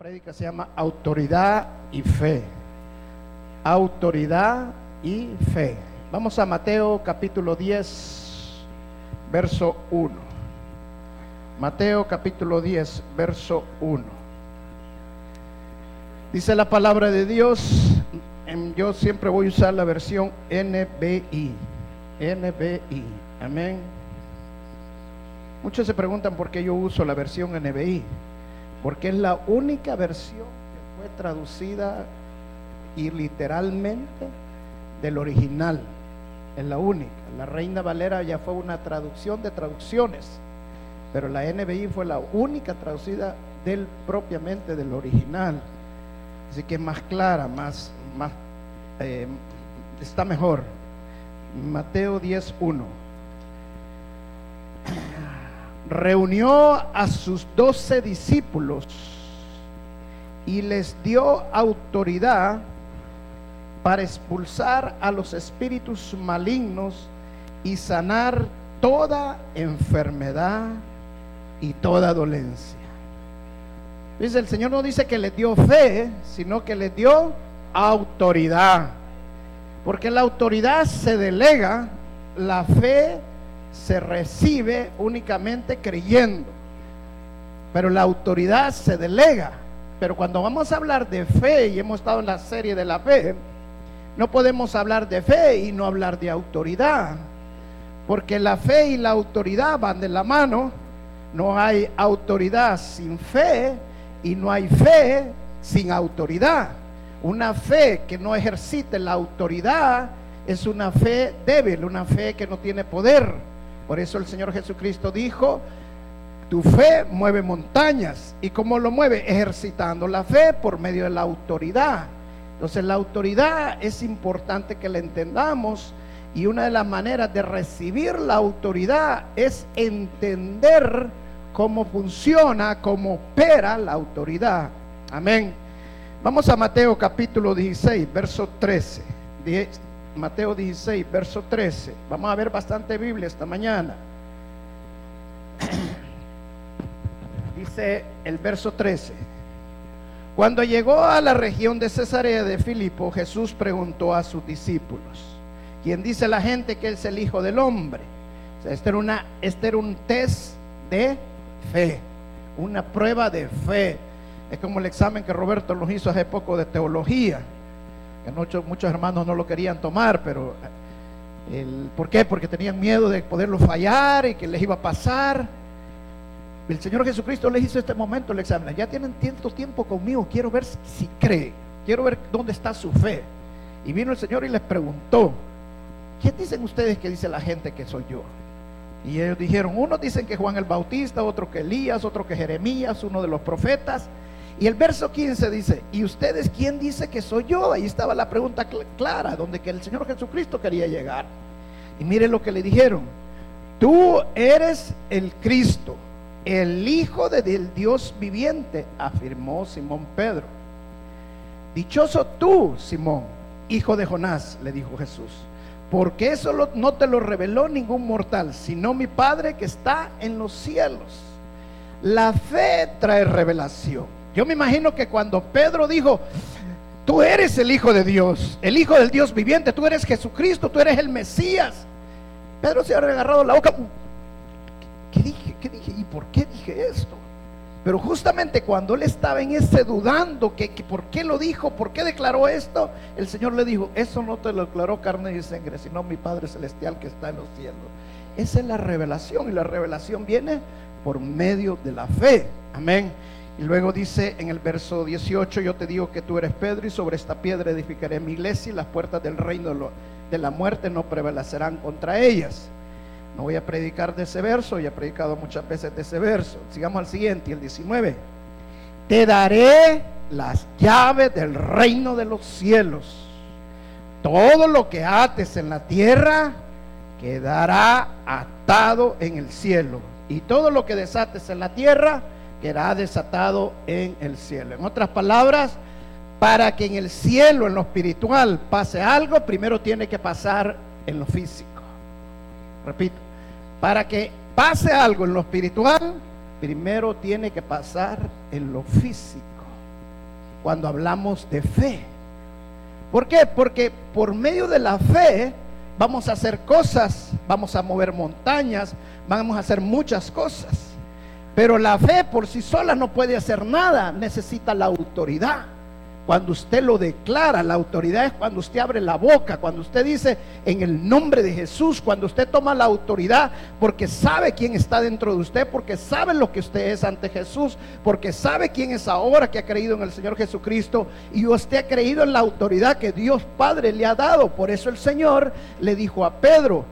prédica se llama Autoridad y Fe. Autoridad y Fe. Vamos a Mateo capítulo 10, verso 1. Mateo capítulo 10, verso 1. Dice la palabra de Dios, yo siempre voy a usar la versión NBI. NBI. Amén. Muchos se preguntan por qué yo uso la versión NBI porque es la única versión que fue traducida y literalmente del original. Es la única. La Reina Valera ya fue una traducción de traducciones, pero la NBI fue la única traducida del propiamente del original. Así que es más clara, más, más eh, está mejor. Mateo 10.1 reunió a sus doce discípulos y les dio autoridad para expulsar a los espíritus malignos y sanar toda enfermedad y toda dolencia. Dice, el Señor no dice que les dio fe, sino que les dio autoridad. Porque la autoridad se delega, la fe se recibe únicamente creyendo, pero la autoridad se delega. Pero cuando vamos a hablar de fe, y hemos estado en la serie de la fe, no podemos hablar de fe y no hablar de autoridad, porque la fe y la autoridad van de la mano. No hay autoridad sin fe y no hay fe sin autoridad. Una fe que no ejercite la autoridad es una fe débil, una fe que no tiene poder. Por eso el Señor Jesucristo dijo, tu fe mueve montañas. ¿Y cómo lo mueve? Ejercitando la fe por medio de la autoridad. Entonces la autoridad es importante que la entendamos y una de las maneras de recibir la autoridad es entender cómo funciona, cómo opera la autoridad. Amén. Vamos a Mateo capítulo 16, verso 13. Mateo 16, verso 13. Vamos a ver bastante Biblia esta mañana. Dice el verso 13. Cuando llegó a la región de Cesarea de Filipo, Jesús preguntó a sus discípulos, ¿quién dice la gente que es el Hijo del Hombre? este, era una, este era un test de fe, una prueba de fe. Es como el examen que Roberto nos hizo hace poco de teología que muchos, hermanos no lo querían tomar, pero el, ¿por qué? Porque tenían miedo de poderlo fallar y que les iba a pasar. El Señor Jesucristo les hizo este momento el examen. Ya tienen tanto tiempo conmigo, quiero ver si cree, quiero ver dónde está su fe. Y vino el Señor y les preguntó, ¿qué dicen ustedes que dice la gente que soy yo? Y ellos dijeron, unos dicen que Juan el Bautista, otro que Elías, otro que Jeremías, uno de los profetas. Y el verso 15 dice, ¿y ustedes quién dice que soy yo? Ahí estaba la pregunta clara, donde que el Señor Jesucristo quería llegar. Y mire lo que le dijeron, tú eres el Cristo, el Hijo del Dios viviente, afirmó Simón Pedro. Dichoso tú, Simón, hijo de Jonás, le dijo Jesús, porque eso no te lo reveló ningún mortal, sino mi Padre que está en los cielos. La fe trae revelación. Yo me imagino que cuando Pedro dijo, tú eres el Hijo de Dios, el Hijo del Dios viviente, tú eres Jesucristo, tú eres el Mesías. Pedro se ha agarrado la boca. ¿Qué dije? ¿Qué dije? ¿Y por qué dije esto? Pero justamente cuando él estaba en ese dudando, que, por qué lo dijo, por qué declaró esto, el Señor le dijo, eso no te lo declaró carne y sangre, sino mi Padre Celestial que está en los cielos. Esa es la revelación y la revelación viene por medio de la fe. Amén. Y luego dice en el verso 18, yo te digo que tú eres Pedro y sobre esta piedra edificaré mi iglesia y las puertas del reino de la muerte no prevalecerán contra ellas. No voy a predicar de ese verso, ya he predicado muchas veces de ese verso. Sigamos al siguiente, el 19. Te daré las llaves del reino de los cielos. Todo lo que ates en la tierra quedará atado en el cielo. Y todo lo que desates en la tierra quedará desatado en el cielo. En otras palabras, para que en el cielo, en lo espiritual, pase algo, primero tiene que pasar en lo físico. Repito, para que pase algo en lo espiritual, primero tiene que pasar en lo físico. cuando hablamos de fe. ¿Por qué? Porque por medio de la fe vamos a hacer cosas, vamos a mover montañas, vamos a hacer muchas cosas. Pero la fe por sí sola no puede hacer nada, necesita la autoridad. Cuando usted lo declara, la autoridad es cuando usted abre la boca, cuando usted dice en el nombre de Jesús, cuando usted toma la autoridad porque sabe quién está dentro de usted, porque sabe lo que usted es ante Jesús, porque sabe quién es ahora que ha creído en el Señor Jesucristo y usted ha creído en la autoridad que Dios Padre le ha dado. Por eso el Señor le dijo a Pedro,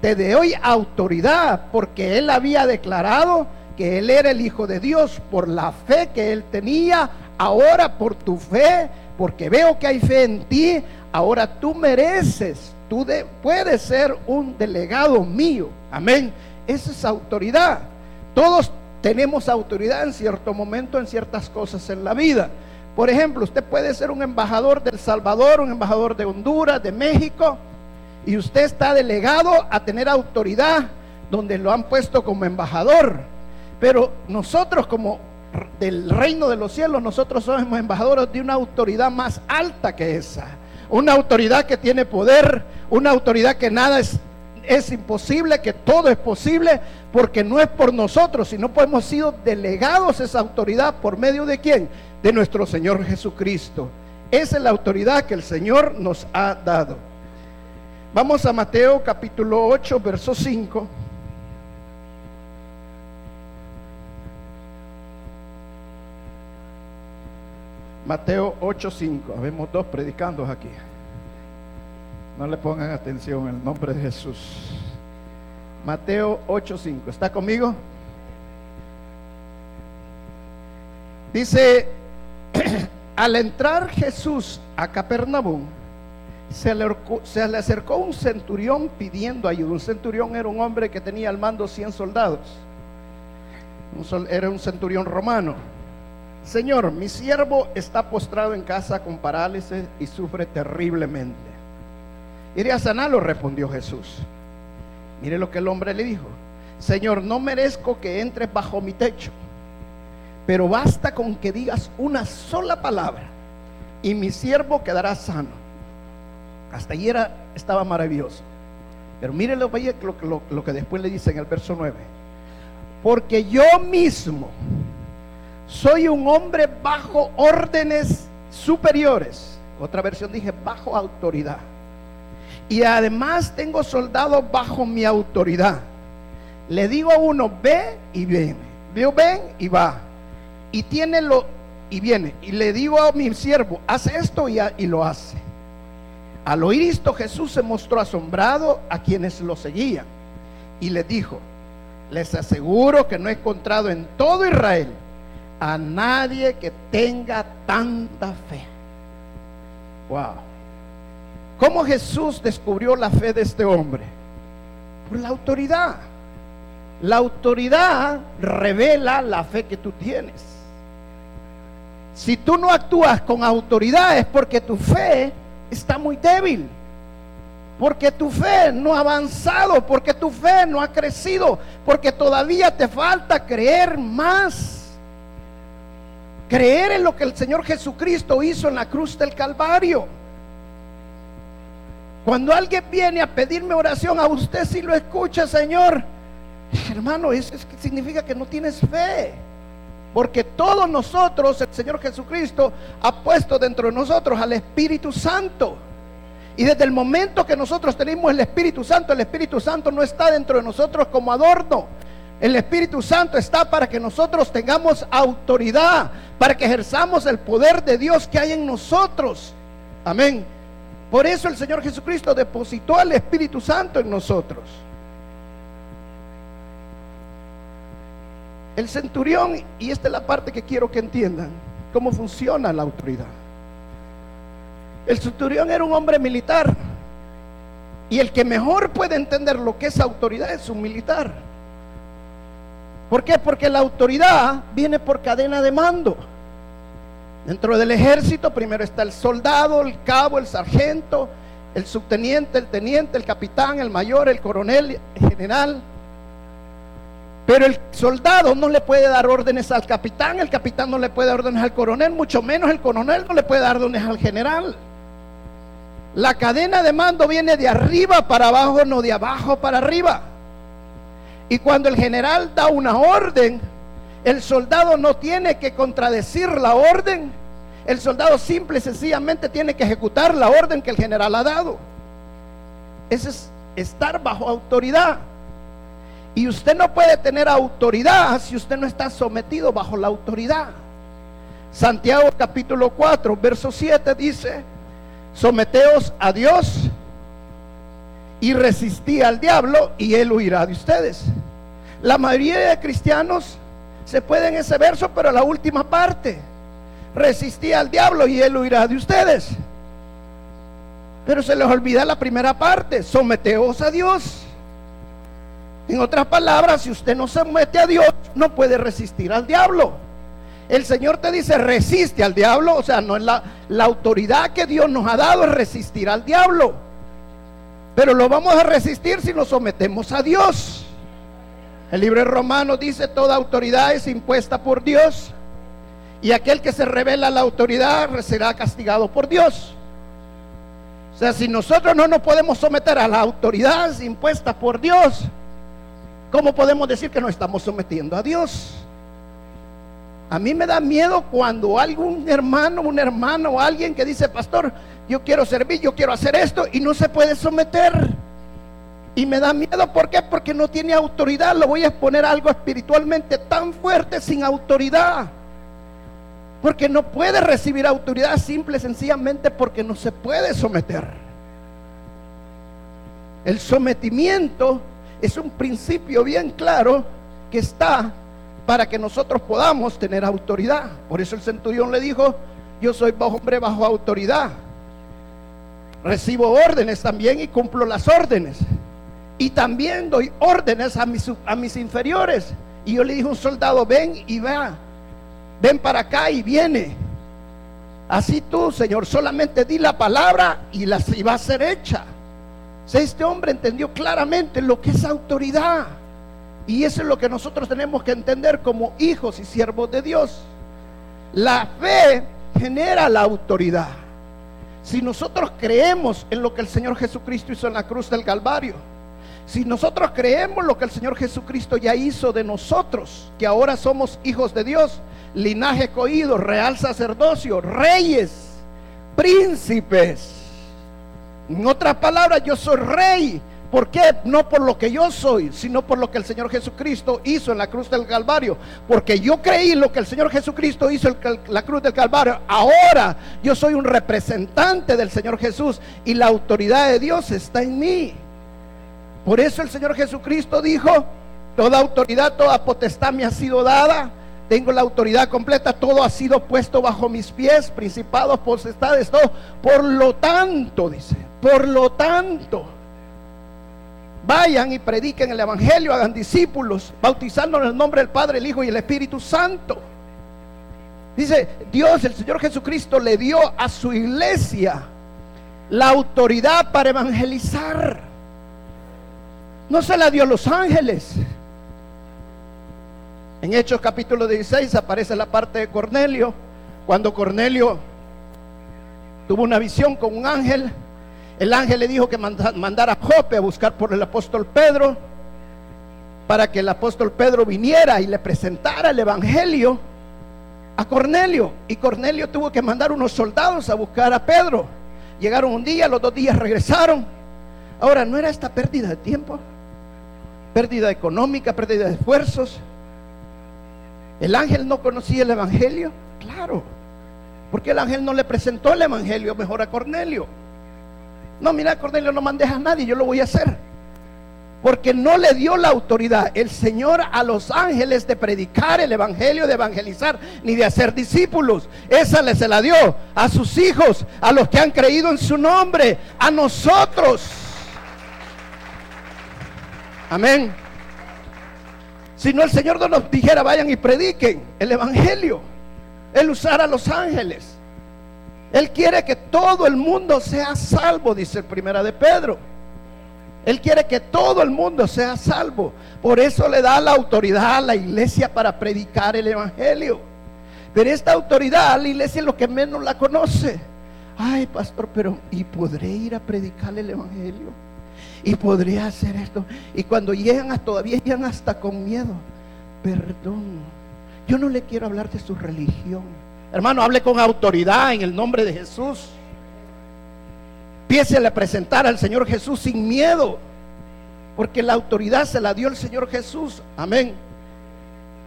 te doy autoridad porque él había declarado que él era el Hijo de Dios por la fe que él tenía Ahora por tu fe, porque veo que hay fe en ti, ahora tú mereces, tú puedes ser un delegado mío. Amén. Esa es autoridad. Todos tenemos autoridad en cierto momento en ciertas cosas en la vida. Por ejemplo, usted puede ser un embajador del Salvador, un embajador de Honduras, de México, y usted está delegado a tener autoridad donde lo han puesto como embajador. Pero nosotros como del reino de los cielos, nosotros somos embajadores de una autoridad más alta que esa. Una autoridad que tiene poder, una autoridad que nada es, es imposible, que todo es posible, porque no es por nosotros, sino pues hemos sido delegados esa autoridad por medio de quién? De nuestro Señor Jesucristo. Esa es la autoridad que el Señor nos ha dado. Vamos a Mateo capítulo 8, verso 5. Mateo 8:5. Vemos dos predicando aquí. No le pongan atención en el nombre de Jesús. Mateo 8:5. ¿Está conmigo? Dice, al entrar Jesús a Capernaum, se le, se le, acercó un centurión pidiendo ayuda. Un centurión era un hombre que tenía al mando 100 soldados. era un centurión romano. Señor, mi siervo está postrado en casa con parálisis y sufre terriblemente. Iré a sanarlo, respondió Jesús. Mire lo que el hombre le dijo. Señor, no merezco que entres bajo mi techo, pero basta con que digas una sola palabra y mi siervo quedará sano. Hasta ayer estaba maravilloso. Pero mire lo, lo, que después le dice en el verso 9. Porque yo mismo soy un hombre bajo órdenes superiores. Otra versión dije bajo autoridad. Y además tengo soldados bajo mi autoridad. Le digo a uno, ve y viene. Veo, ven y va. Y tiene lo y viene. Y le digo a mi siervo, haz esto y, y lo hace. Al oír esto, Jesús se mostró asombrado a quienes lo seguían. Y le dijo, les aseguro que no he encontrado en todo Israel a nadie que tenga tanta fe. Wow. ¿Cómo Jesús descubrió la fe de este hombre? Por la autoridad. La autoridad revela la fe que tú tienes. Si tú no actúas con autoridad es porque tu fe está muy débil. Porque tu fe no ha avanzado, porque tu fe no ha crecido, porque todavía te falta creer más. Creer en lo que el Señor Jesucristo hizo en la cruz del Calvario. Cuando alguien viene a pedirme oración, a usted si lo escucha, Señor. Hermano, eso significa que no tienes fe. Porque todos nosotros, el Señor Jesucristo ha puesto dentro de nosotros al Espíritu Santo. Y desde el momento que nosotros tenemos el Espíritu Santo, el Espíritu Santo no está dentro de nosotros como adorno. El Espíritu Santo está para que nosotros tengamos autoridad, para que ejerzamos el poder de Dios que hay en nosotros. Amén. Por eso el Señor Jesucristo depositó al Espíritu Santo en nosotros. El centurión, y esta es la parte que quiero que entiendan, cómo funciona la autoridad. El centurión era un hombre militar. Y el que mejor puede entender lo que es autoridad es un militar. ¿Por qué? Porque la autoridad viene por cadena de mando. Dentro del ejército primero está el soldado, el cabo, el sargento, el subteniente, el teniente, el capitán, el mayor, el coronel, el general. Pero el soldado no le puede dar órdenes al capitán, el capitán no le puede dar órdenes al coronel, mucho menos el coronel no le puede dar órdenes al general. La cadena de mando viene de arriba para abajo, no de abajo para arriba. Y cuando el general da una orden, el soldado no tiene que contradecir la orden. El soldado simple y sencillamente tiene que ejecutar la orden que el general ha dado. Ese es estar bajo autoridad. Y usted no puede tener autoridad si usted no está sometido bajo la autoridad. Santiago capítulo 4, verso 7 dice, someteos a Dios y resistí al diablo y él huirá de ustedes. La mayoría de cristianos se pueden ese verso, pero la última parte, resistí al diablo y él huirá de ustedes. Pero se les olvida la primera parte, someteos a Dios. En otras palabras, si usted no se somete a Dios, no puede resistir al diablo. El Señor te dice, resiste al diablo. O sea, no es la, la autoridad que Dios nos ha dado es resistir al diablo. Pero lo vamos a resistir si nos sometemos a Dios. El libro de Romanos dice, toda autoridad es impuesta por Dios. Y aquel que se revela a la autoridad será castigado por Dios. O sea, si nosotros no nos podemos someter a la autoridad impuesta por Dios, ¿Cómo podemos decir que nos estamos sometiendo a Dios? A mí me da miedo cuando algún hermano, un hermano o alguien que dice, pastor, yo quiero servir, yo quiero hacer esto y no se puede someter. Y me da miedo, ¿por qué? Porque no tiene autoridad. Lo voy a exponer algo espiritualmente tan fuerte sin autoridad. Porque no puede recibir autoridad simple, sencillamente porque no se puede someter. El sometimiento es un principio bien claro que está para que nosotros podamos tener autoridad. Por eso el centurión le dijo, yo soy hombre bajo autoridad. Recibo órdenes también y cumplo las órdenes. Y también doy órdenes a mis, a mis inferiores. Y yo le dije a un soldado, ven y va. Ven para acá y viene. Así tú, Señor, solamente di la palabra y, la, y va a ser hecha este hombre entendió claramente lo que es autoridad. Y eso es lo que nosotros tenemos que entender como hijos y siervos de Dios. La fe genera la autoridad. Si nosotros creemos en lo que el Señor Jesucristo hizo en la cruz del Calvario, si nosotros creemos lo que el Señor Jesucristo ya hizo de nosotros, que ahora somos hijos de Dios, linaje coído, real sacerdocio, reyes, príncipes, en otras palabras, yo soy rey. ¿Por qué? No por lo que yo soy, sino por lo que el Señor Jesucristo hizo en la cruz del Calvario. Porque yo creí lo que el Señor Jesucristo hizo en la cruz del Calvario. Ahora yo soy un representante del Señor Jesús y la autoridad de Dios está en mí. Por eso el Señor Jesucristo dijo, toda autoridad, toda potestad me ha sido dada tengo la autoridad completa, todo ha sido puesto bajo mis pies, principados, potestades, todo. Por lo tanto, dice, por lo tanto, vayan y prediquen el Evangelio, hagan discípulos, bautizando en el nombre del Padre, el Hijo y el Espíritu Santo. Dice, Dios, el Señor Jesucristo le dio a su iglesia la autoridad para evangelizar. No se la dio a los ángeles. En Hechos capítulo 16 aparece la parte de Cornelio, cuando Cornelio tuvo una visión con un ángel. El ángel le dijo que mandara a Jope a buscar por el apóstol Pedro, para que el apóstol Pedro viniera y le presentara el evangelio a Cornelio. Y Cornelio tuvo que mandar unos soldados a buscar a Pedro. Llegaron un día, los dos días regresaron. Ahora, ¿no era esta pérdida de tiempo? Pérdida económica, pérdida de esfuerzos. ¿El ángel no conocía el Evangelio? Claro. Porque el ángel no le presentó el Evangelio mejor a Cornelio. No, mira, Cornelio, no mandes a nadie, yo lo voy a hacer. Porque no le dio la autoridad el Señor a los ángeles de predicar el Evangelio, de evangelizar, ni de hacer discípulos. Esa le se la dio a sus hijos, a los que han creído en su nombre, a nosotros. Amén. Si no, el Señor no nos dijera, vayan y prediquen el Evangelio. Él usara a los ángeles. Él quiere que todo el mundo sea salvo, dice el primera de Pedro. Él quiere que todo el mundo sea salvo. Por eso le da la autoridad a la iglesia para predicar el Evangelio. Pero esta autoridad, la iglesia es lo que menos la conoce. Ay, pastor, pero ¿y podré ir a predicar el Evangelio? ¿Y podré hacer esto? Y cuando llegan, todavía llegan hasta con miedo. Perdón, yo no le quiero hablar de su religión. Hermano, hable con autoridad en el nombre de Jesús. Empiece a presentar al Señor Jesús sin miedo. Porque la autoridad se la dio el Señor Jesús. Amén.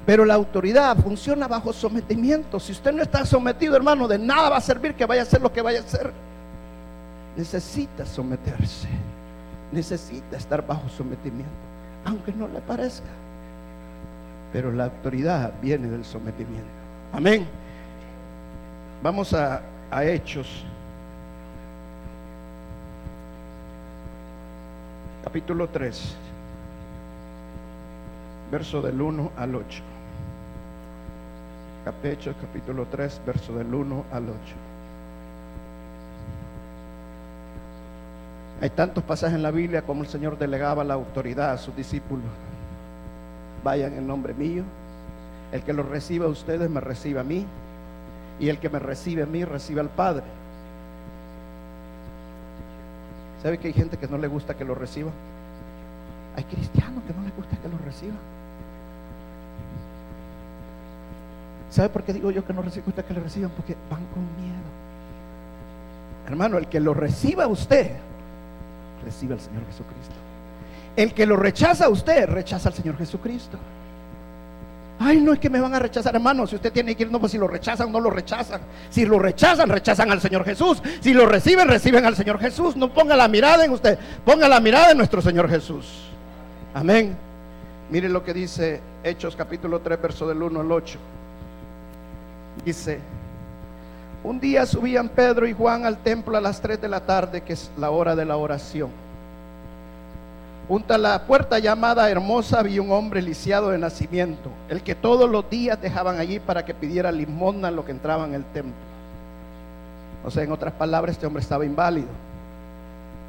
Pero la autoridad funciona bajo sometimiento. Si usted no está sometido, hermano, de nada va a servir que vaya a hacer lo que vaya a hacer. Necesita someterse. Necesita estar bajo sometimiento. Aunque no le parezca. Pero la autoridad viene del sometimiento. Amén. Vamos a, Hechos capítulo 3, verso del 1 al 8. Hechos capítulo 3, verso del 1 al 8. Hay tantos pasajes en la Biblia como el Señor delegaba la autoridad a sus discípulos. Vayan en nombre mío. El que lo reciba a ustedes me recibe a mí. Y el que me recibe a mí recibe al Padre. ¿Sabe que hay gente que no le gusta que lo reciba? Hay cristianos que no les gusta que lo reciban. ¿Sabe por qué digo yo que no les gusta que lo reciban? Porque van con miedo. Hermano, el que lo reciba a usted, recibe al Señor Jesucristo. El que lo rechaza a usted, rechaza al Señor Jesucristo. Ay, no es que me van a rechazar, hermano. Si usted tiene que ir, no, pues si lo rechazan, no lo rechazan. Si lo rechazan, rechazan al Señor Jesús. Si lo reciben, reciben al Señor Jesús. No ponga la mirada en usted, ponga la mirada en nuestro Señor Jesús. Amén. Mire lo que dice Hechos capítulo 3, verso del 1 al 8. Dice, un día subían Pedro y Juan al templo a las 3 de la tarde, que es la hora de la oración. Junto a la puerta llamada Hermosa había un hombre lisiado de nacimiento, el que todos los días dejaban allí para que pidiera limosna lo que entraba en el templo. O sea, en otras palabras, este hombre estaba inválido.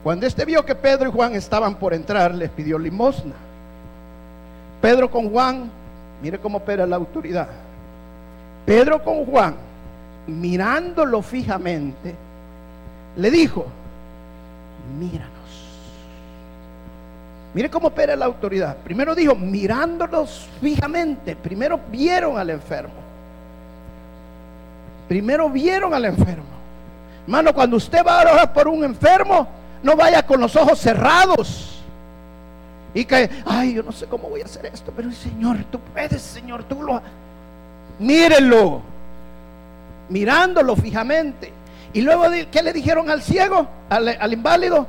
Cuando este vio que Pedro y Juan estaban por entrar, les pidió limosna. Pedro con Juan, mire cómo opera la autoridad. Pedro con Juan, mirándolo fijamente, le dijo, míranos. Mire cómo opera la autoridad. Primero dijo, mirándolos fijamente. Primero vieron al enfermo. Primero vieron al enfermo. Hermano, cuando usted va a orar por un enfermo, no vaya con los ojos cerrados. Y que, ay, yo no sé cómo voy a hacer esto, pero Señor, tú puedes, Señor, tú lo... Mírenlo, mirándolo fijamente. Y luego, ¿qué le dijeron al ciego, al, al inválido?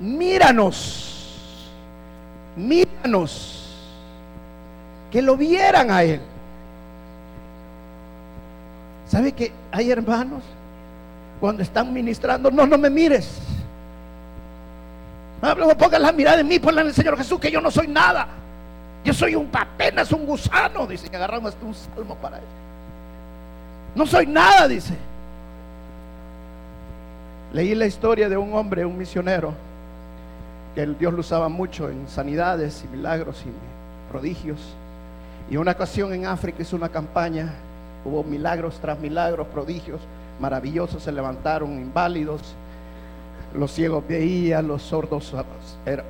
Míranos míranos, que lo vieran a él. ¿Sabe que hay hermanos cuando están ministrando? No, no me mires. No, pongan la mirada en mí, ponla en el Señor Jesús, que yo no soy nada. Yo soy un apenas un gusano, dice, que agarramos hasta un salmo para él. No soy nada, dice. Leí la historia de un hombre, un misionero, que Dios lo usaba mucho en sanidades y milagros y prodigios. Y una ocasión en África hizo una campaña, hubo milagros tras milagros, prodigios maravillosos, se levantaron inválidos, los ciegos veían, los sordos er,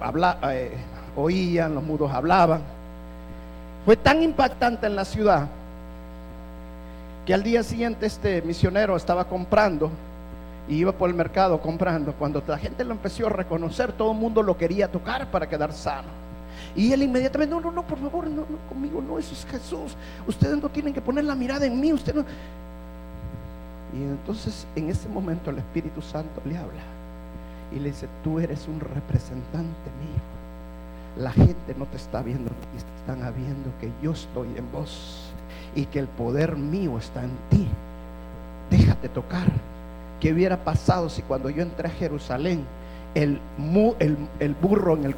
eh, oían, los mudos hablaban. Fue tan impactante en la ciudad que al día siguiente este misionero estaba comprando y iba por el mercado comprando. Cuando la gente lo empezó a reconocer, todo el mundo lo quería tocar para quedar sano. Y él inmediatamente, no, no, no, por favor, no, no, conmigo no, eso es Jesús. Ustedes no tienen que poner la mirada en mí, usted no. Y entonces en ese momento el Espíritu Santo le habla y le dice, tú eres un representante mío. La gente no te está viendo, están viendo que yo estoy en vos y que el poder mío está en ti. Déjate tocar ¿Qué hubiera pasado si cuando yo entré a Jerusalén, el, el, burro en el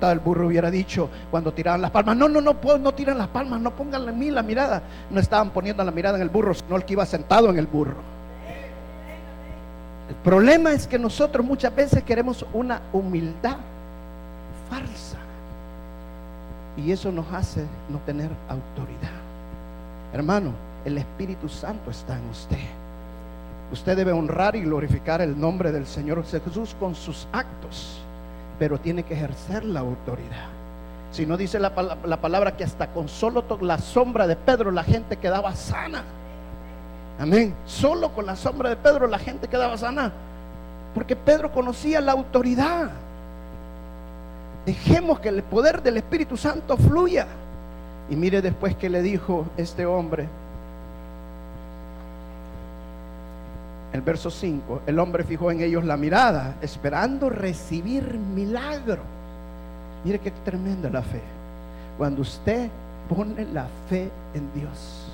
el burro hubiera dicho cuando tiraban las palmas, no, no, no, no tiran las palmas, no pongan en mí la mirada. No estaban poniendo la mirada en el burro, sino el que iba sentado en el burro. El problema es que nosotros muchas veces queremos una humildad falsa. Y eso nos hace no tener autoridad. Hermano, el Espíritu Santo está en usted. Usted debe honrar y glorificar el nombre del Señor Jesús con sus actos, pero tiene que ejercer la autoridad. Si no dice la, la palabra que hasta con solo la sombra de Pedro la gente quedaba sana. Amén. Solo con la sombra de Pedro la gente quedaba sana. Porque Pedro conocía la autoridad. Dejemos que el poder del Espíritu Santo fluya. Y mire después que le dijo este hombre. El verso 5, el hombre fijó en ellos la mirada, esperando recibir milagro. Mire qué tremenda la fe. Cuando usted pone la fe en Dios.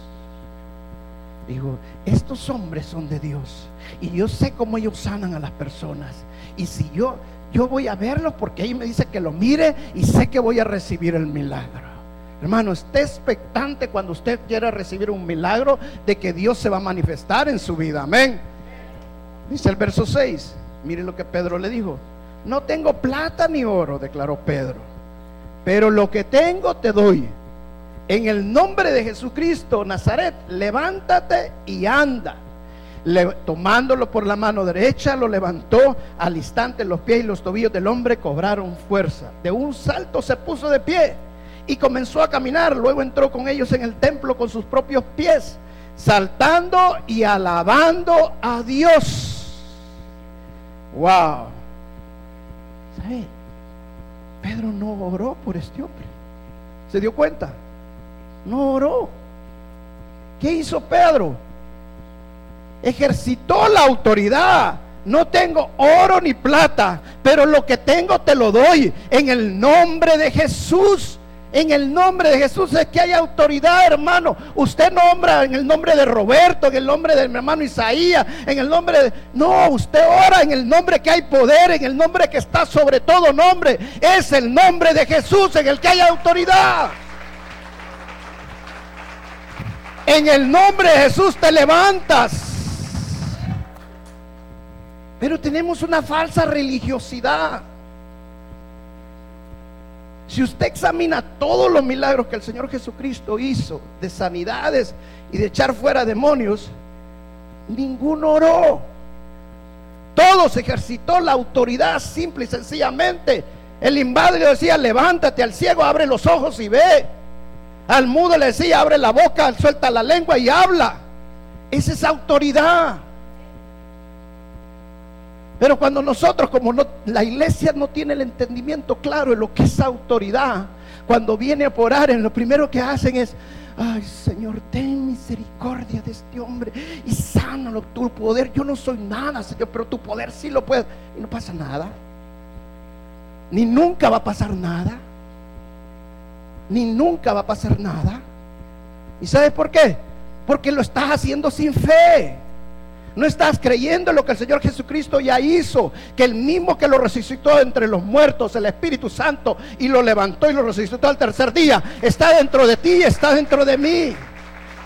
Digo, estos hombres son de Dios. Y yo sé cómo ellos sanan a las personas. Y si yo, yo voy a verlos porque ahí me dice que lo mire y sé que voy a recibir el milagro. Hermano, esté expectante cuando usted quiera recibir un milagro de que Dios se va a manifestar en su vida. Amén. Dice el verso 6. Mire lo que Pedro le dijo. No tengo plata ni oro, declaró Pedro. Pero lo que tengo te doy. En el nombre de Jesucristo, Nazaret, levántate y anda. tomándolo por la mano derecha, lo levantó. Al instante los pies y los tobillos del hombre cobraron fuerza. De un salto se puso de pie y comenzó a caminar. Luego entró con ellos en el templo con sus propios pies, saltando y alabando a Dios. Wow. ¿Sabe? Pedro no oró por este hombre. ¿Se dio cuenta? No oró. ¿Qué hizo Pedro? Ejercitó la autoridad. No tengo oro ni plata, pero lo que tengo te lo doy en el nombre de Jesús. En el nombre de Jesús es que hay autoridad, hermano. Usted nombra en el nombre de Roberto, en el nombre de mi hermano Isaías, en el nombre de... No, usted ora en el nombre que hay poder, en el nombre que está sobre todo nombre. Es el nombre de Jesús en el que hay autoridad. En el nombre de Jesús te levantas. Pero tenemos una falsa religiosidad. Si usted examina todos los milagros que el Señor Jesucristo hizo de sanidades y de echar fuera demonios, ninguno oró. Todos ejercitó la autoridad simple y sencillamente. El inválido decía, levántate al ciego, abre los ojos y ve. Al mudo le decía, abre la boca, suelta la lengua y habla. Esa es autoridad. Pero cuando nosotros, como no, la iglesia no tiene el entendimiento claro de lo que es autoridad, cuando viene a orar, lo primero que hacen es, ay Señor, ten misericordia de este hombre y sánalo, tu poder, yo no soy nada, Señor, pero tu poder sí lo puede. Y no pasa nada. Ni nunca va a pasar nada ni nunca va a pasar nada. ¿Y sabes por qué? Porque lo estás haciendo sin fe. No estás creyendo en lo que el Señor Jesucristo ya hizo, que el mismo que lo resucitó entre los muertos, el Espíritu Santo, y lo levantó y lo resucitó al tercer día, está dentro de ti, está dentro de mí.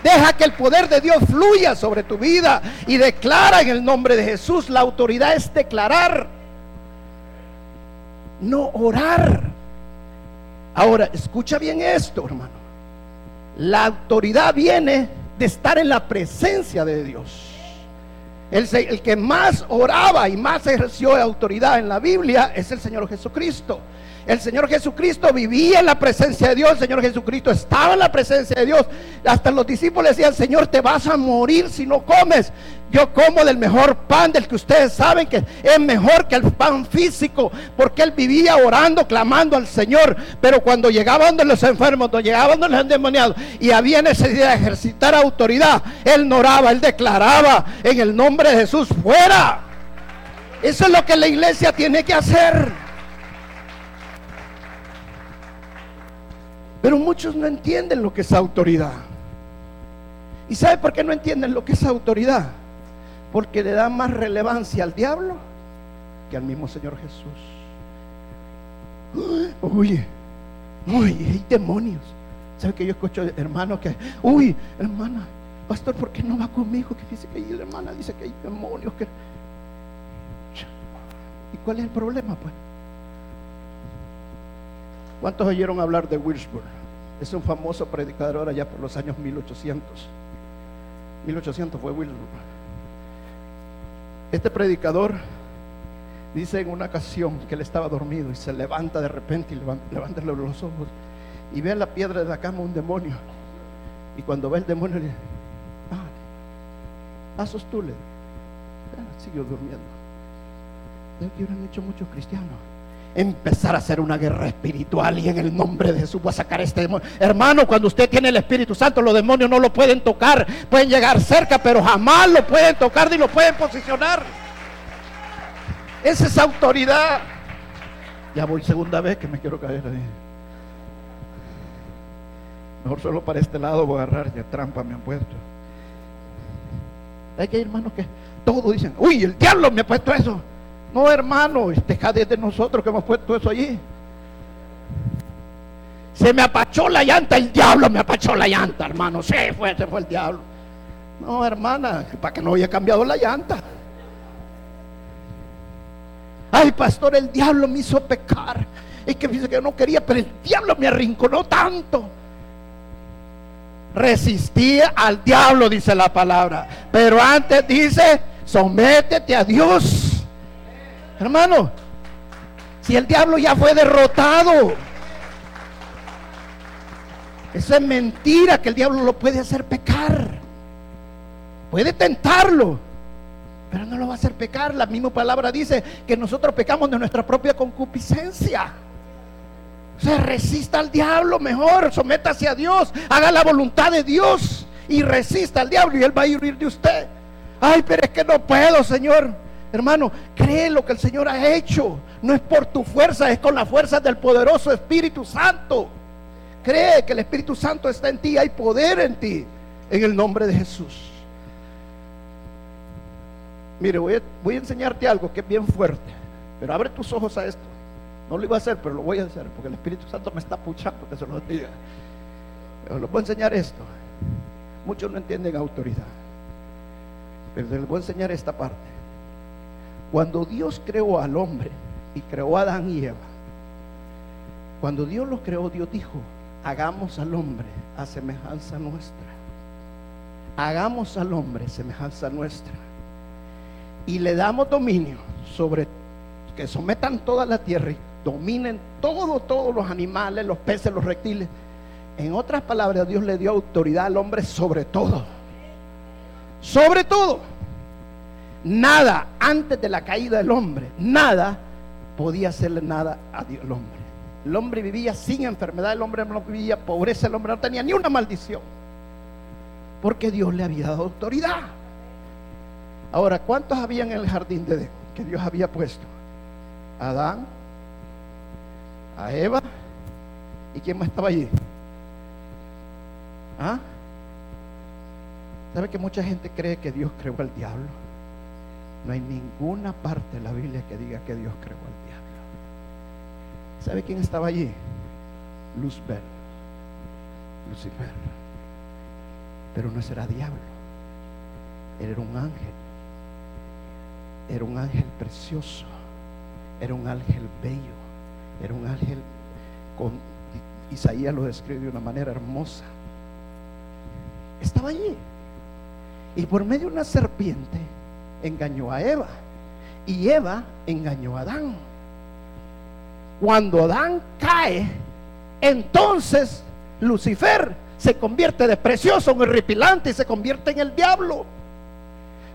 Deja que el poder de Dios fluya sobre tu vida y declara en el nombre de Jesús. La autoridad es declarar, no orar. Ahora, escucha bien esto, hermano. La autoridad viene de estar en la presencia de Dios. El, que más oraba y más ejerció autoridad en la Biblia es el Señor Jesucristo. El Señor Jesucristo vivía en la presencia de Dios. El Señor Jesucristo estaba en la presencia de Dios. Hasta los discípulos decían, Señor, te vas a morir si no comes. Yo como del mejor pan del que ustedes saben que es mejor que el pan físico. Porque él vivía orando, clamando al Señor. Pero cuando llegaban de los enfermos, cuando llegaban de los endemoniados y había necesidad de ejercitar autoridad, él no oraba, él declaraba en el nombre de Jesús, fuera. Eso es lo que la iglesia tiene que hacer. Pero muchos no entienden lo que es autoridad. ¿Y sabe por qué no entienden lo que es autoridad? Porque le dan más relevancia al diablo que al mismo Señor Jesús. Uy, uy, hay demonios. ¿Sabe que yo escucho hermanos que, uy, hermana, pastor, ¿por qué no va conmigo? Que dice que la hermana dice que hay demonios. ¿Y cuál es el problema, pues? ¿Cuántos oyeron hablar de Wilsburg? Es un famoso predicador allá por los años 1800. 1800 fue Wilsburg. Este predicador dice en una ocasión que él estaba dormido y se levanta de repente y levanta, los ojos y ve en la piedra de la cama un demonio. Y cuando ve el demonio le dice, ah, sos tú, le ah, siguió durmiendo. Es que hubieran hecho muchos cristianos empezar a hacer una guerra espiritual y en el nombre de Jesús voy a sacar este demonio. Hermano, cuando usted tiene el Espíritu Santo, los demonios no lo pueden tocar, pueden llegar cerca, pero jamás lo pueden tocar ni lo pueden posicionar. Esa es autoridad. Ya voy segunda vez que me quiero caer ahí. Mejor solo para este lado voy a agarrar, ya trampa me han puesto. Hay que hermanos, que todos dicen, uy, el diablo me ha puesto eso. No, hermano, este de nosotros que hemos puesto eso allí. Se me apachó la llanta, el diablo me apachó la llanta, hermano. Se fue, se fue el diablo. No, hermana, para que no haya cambiado la llanta. Ay, pastor, el diablo me hizo pecar. Es que dice que yo no quería, pero el diablo me arrinconó tanto. Resistía al diablo, dice la palabra. Pero antes dice, sométete a Dios. Hermano, si el diablo ya fue derrotado. Eso es mentira que el diablo lo puede hacer pecar. Puede tentarlo, pero no lo va a hacer pecar. La misma palabra dice que nosotros pecamos de nuestra propia concupiscencia. O sea, resista al diablo mejor, sométase a Dios, haga la voluntad de Dios y resista al diablo y él va a huir de usted. Ay, pero es que no puedo, Señor. Hermano, cree lo que el Señor ha hecho. No es por tu fuerza, es con la fuerza del poderoso Espíritu Santo. Cree que el Espíritu Santo está en ti, hay poder en ti, en el nombre de Jesús. Mire, voy a, enseñarte algo que es bien fuerte, pero abre tus ojos a esto. No lo iba a hacer, pero lo voy a hacer porque el Espíritu Santo me está puchando que se lo diga. Pero les voy a enseñar esto. Muchos no entienden autoridad, pero les voy a enseñar esta parte. Cuando Dios creó al hombre y creó a Adán y Eva, cuando Dios los creó, Dios dijo, hagamos al hombre a semejanza nuestra. Hagamos al hombre semejanza nuestra. Y le damos dominio sobre que sometan toda la tierra y dominen todos, todos los animales, los peces, los reptiles. En otras palabras, Dios le dio autoridad al hombre sobre todo. Sobre todo. Nada antes de la caída del hombre, nada podía hacerle nada a Dios, el hombre. El hombre vivía sin enfermedad, el hombre no vivía pobreza, el hombre no tenía ni una maldición. Porque Dios le había dado autoridad. Ahora, ¿cuántos habían en el jardín de Edén que Dios había puesto? A Adán, a Eva, ¿y quién más estaba allí? ¿Ah? ¿Sabe que mucha gente cree que Dios creó al diablo? No hay ninguna parte de la Biblia que diga que Dios creó al diablo. ¿Sabe quién estaba allí? Luzbel, Lucifer. Pero no será diablo. Él era un ángel. Era un ángel precioso. Era un ángel bello. Era un ángel con Isaías lo describe de una manera hermosa. Estaba allí. Y por medio de una serpiente engañó a Eva y Eva engañó a Adán. Cuando Adán cae, entonces Lucifer se convierte de precioso en horripilante y se convierte en el diablo.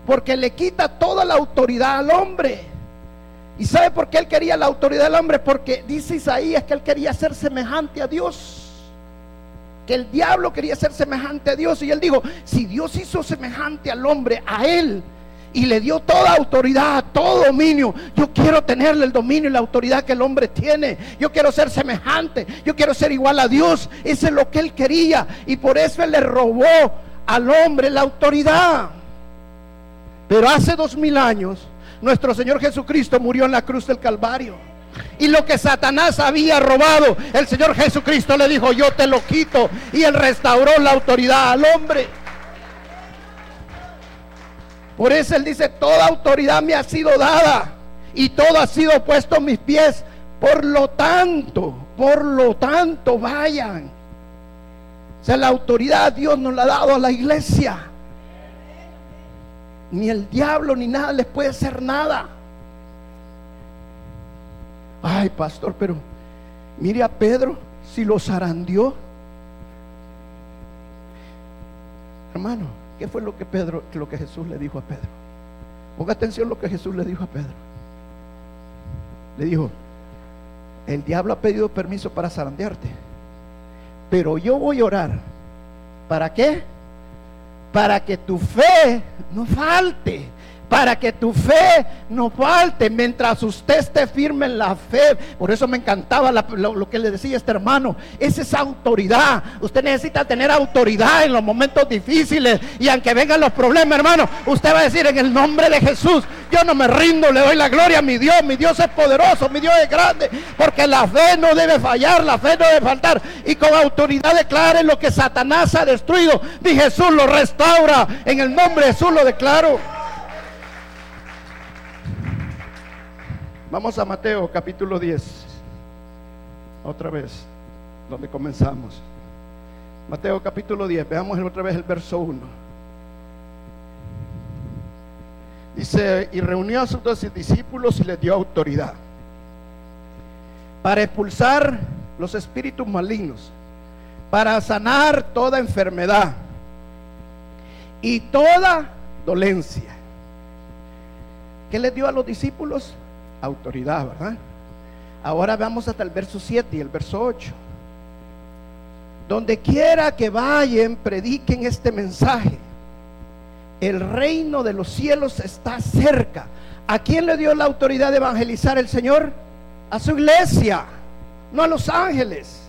Porque le quita toda la autoridad al hombre. ¿Y sabe por qué él quería la autoridad del hombre? Porque dice Isaías que él quería ser semejante a Dios. Que el diablo quería ser semejante a Dios. Y él dijo, si Dios hizo semejante al hombre, a él y le dio toda autoridad, todo dominio. Yo quiero tenerle el dominio y la autoridad que el hombre tiene. Yo quiero ser semejante, yo quiero ser igual a Dios. Eso es lo que él quería y por eso él le robó al hombre la autoridad. Pero hace dos mil años nuestro Señor Jesucristo murió en la cruz del Calvario. Y lo que Satanás había robado, el Señor Jesucristo le dijo, yo te lo quito. Y él restauró la autoridad al hombre. Por eso él dice, toda autoridad me ha sido dada y todo ha sido puesto en mis pies. Por lo tanto, Por lo tanto, vayan. O sea, la autoridad Dios nos la ha dado a la iglesia. Ni el diablo ni nada les puede hacer nada. Ay, pastor, pero mire a Pedro, si lo zarandeó. Hermano, ¿qué fue lo que Pedro, lo que Jesús le dijo a Pedro? Ponga atención lo que Jesús le dijo a Pedro. Le dijo, el diablo ha pedido permiso para zarandearte. Pero yo voy a orar. ¿Para qué? Para que tu fe no falte para que tu fe no falte mientras usted esté firme en la fe. Por eso me encantaba lo, que le decía este hermano. Esa es autoridad. Usted necesita tener autoridad en los momentos difíciles. Y aunque vengan los problemas, hermano, usted va a decir en el nombre de Jesús, yo no me rindo, le doy la gloria a mi Dios. Mi Dios es poderoso, mi Dios es grande. Porque la fe no debe fallar, la fe no debe faltar. Y con autoridad declare lo que Satanás ha destruido. Y Jesús lo restaura. En el nombre de Jesús lo declaro. Vamos a Mateo capítulo 10. Otra vez, donde comenzamos. Mateo capítulo 10, veamos otra vez el verso 1. Dice, y reunió a sus doce discípulos y les dio autoridad para expulsar los espíritus malignos, para sanar toda enfermedad y toda dolencia. ¿Qué les dio a los discípulos? Autoridad, ¿verdad? Ahora vamos hasta el verso 7 y el verso 8. Donde quiera que vayan, prediquen este mensaje. El reino de los cielos está cerca. ¿A quién le dio la autoridad de evangelizar el Señor? A su iglesia, no a los ángeles.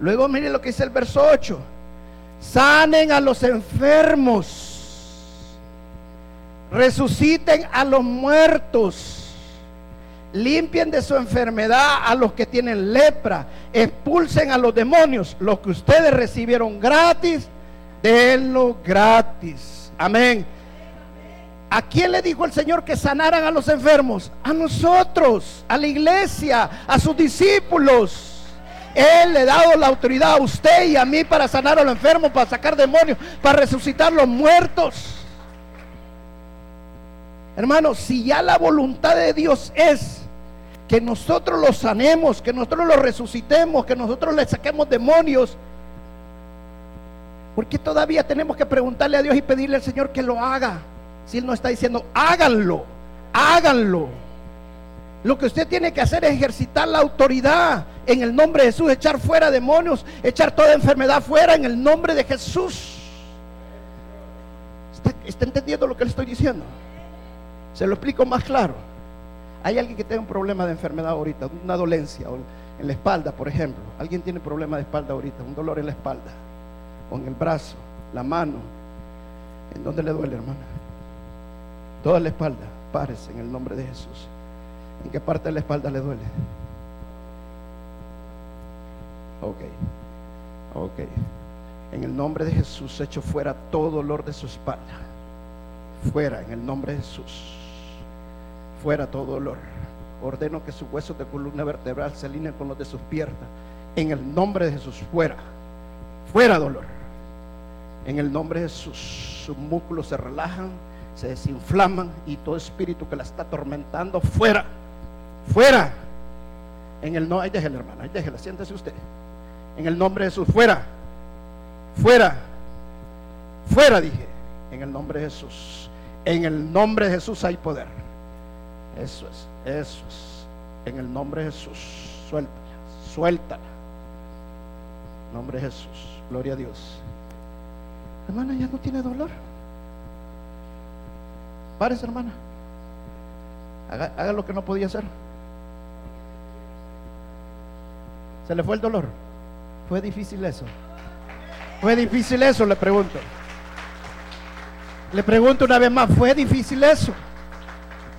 Luego mire lo que dice el verso 8. Sanen a los enfermos. Resuciten a los muertos limpien de su enfermedad a los que tienen lepra, expulsen a los demonios, los que ustedes recibieron gratis, denlo gratis. Amén. ¿A quién le dijo el Señor que sanaran a los enfermos? A nosotros, a la iglesia, a sus discípulos. Él le ha dado la autoridad a usted y a mí para sanar a los enfermos, para sacar demonios, para resucitar los muertos. Hermanos, si ya la voluntad de Dios es que nosotros lo sanemos, que nosotros lo resucitemos, que nosotros le saquemos demonios. ¿Por qué todavía tenemos que preguntarle a Dios y pedirle al Señor que lo haga? Si Él nos está diciendo, háganlo, háganlo. Lo que usted tiene que hacer es ejercitar la autoridad en el nombre de Jesús, echar fuera demonios, echar toda enfermedad fuera en el nombre de Jesús. ¿Está, está entendiendo lo que le estoy diciendo? Se lo explico más claro. Hay alguien que tiene un problema de enfermedad ahorita, una dolencia en la espalda, por ejemplo. Alguien tiene problema de espalda ahorita, un dolor en la espalda, o en el brazo, la mano. ¿En dónde le duele, hermana? Toda la espalda. Párese en el nombre de Jesús. ¿En qué parte de la espalda le duele? Ok. Ok. En el nombre de Jesús, echo fuera todo dolor de su espalda. Fuera, en el nombre de Jesús fuera todo dolor. Ordeno que sus huesos de columna vertebral se alineen con los de sus piernas. En el nombre de Jesús, fuera. Fuera dolor. En el nombre de Jesús, sus músculos se relajan, se desinflaman y todo espíritu que la está atormentando, fuera. Fuera. En el no, ahí déjela, hermana, ahí déjela, siéntese usted. En el nombre de Jesús, fuera. Fuera. Fuera, dije. En el nombre de Jesús. En el nombre de Jesús hay poder. Eso es, eso es. En el nombre de Jesús, suéltala, suéltala. Nombre de Jesús, gloria a Dios. Hermana, ya no tiene dolor. Párese, hermana. Haga, haga lo que no podía hacer. ¿Se le fue el dolor? ¿Fue difícil eso? ¿Fue difícil eso? Le pregunto. Le pregunto una vez más, ¿fue difícil eso?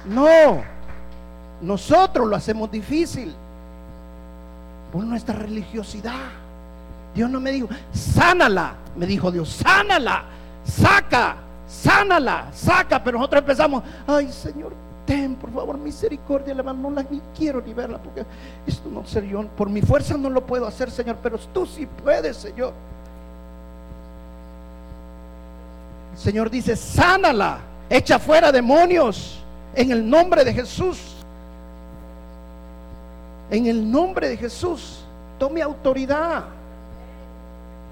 No, nosotros lo hacemos difícil por nuestra religiosidad. Dios no me dijo, sánala, me dijo Dios, sánala, saca, sánala, saca, pero nosotros empezamos, ay Señor, ten por favor misericordia, hermano, no la ni quiero ni verla, porque esto no sé yo, por mi fuerza no lo puedo hacer, Señor, pero tú sí puedes, Señor. El Señor dice, sánala, echa fuera demonios en el nombre de Jesús. En el nombre de Jesús, tome autoridad.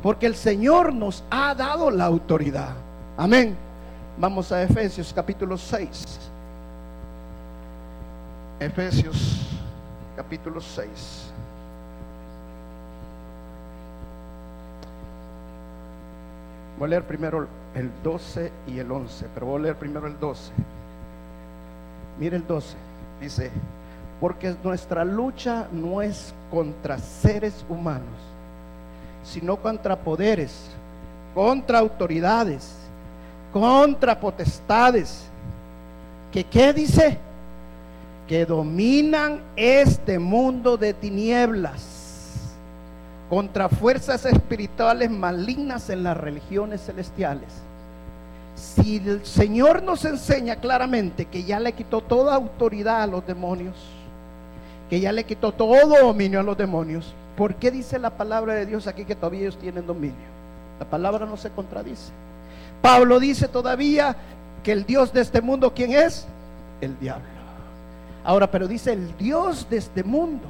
Porque el Señor nos ha dado la autoridad. Amén. Vamos a Efesios capítulo 6. Efesios capítulo 6. Voy a leer primero el 12 y el 11, pero voy a leer primero el 12. Mire el 12. Dice, porque nuestra lucha no es contra seres humanos, sino contra poderes, contra autoridades, contra potestades. ¿Que qué dice? Que dominan este mundo de tinieblas, contra fuerzas espirituales malignas en las religiones celestiales. Si el Señor nos enseña claramente que ya le quitó toda autoridad a los demonios, que ya le quitó todo dominio a los demonios, ¿por qué dice la palabra de Dios aquí que todavía ellos tienen dominio? La palabra no se contradice. Pablo dice todavía que el Dios de este mundo, ¿quién es? El diablo. Ahora, pero dice el Dios de este mundo.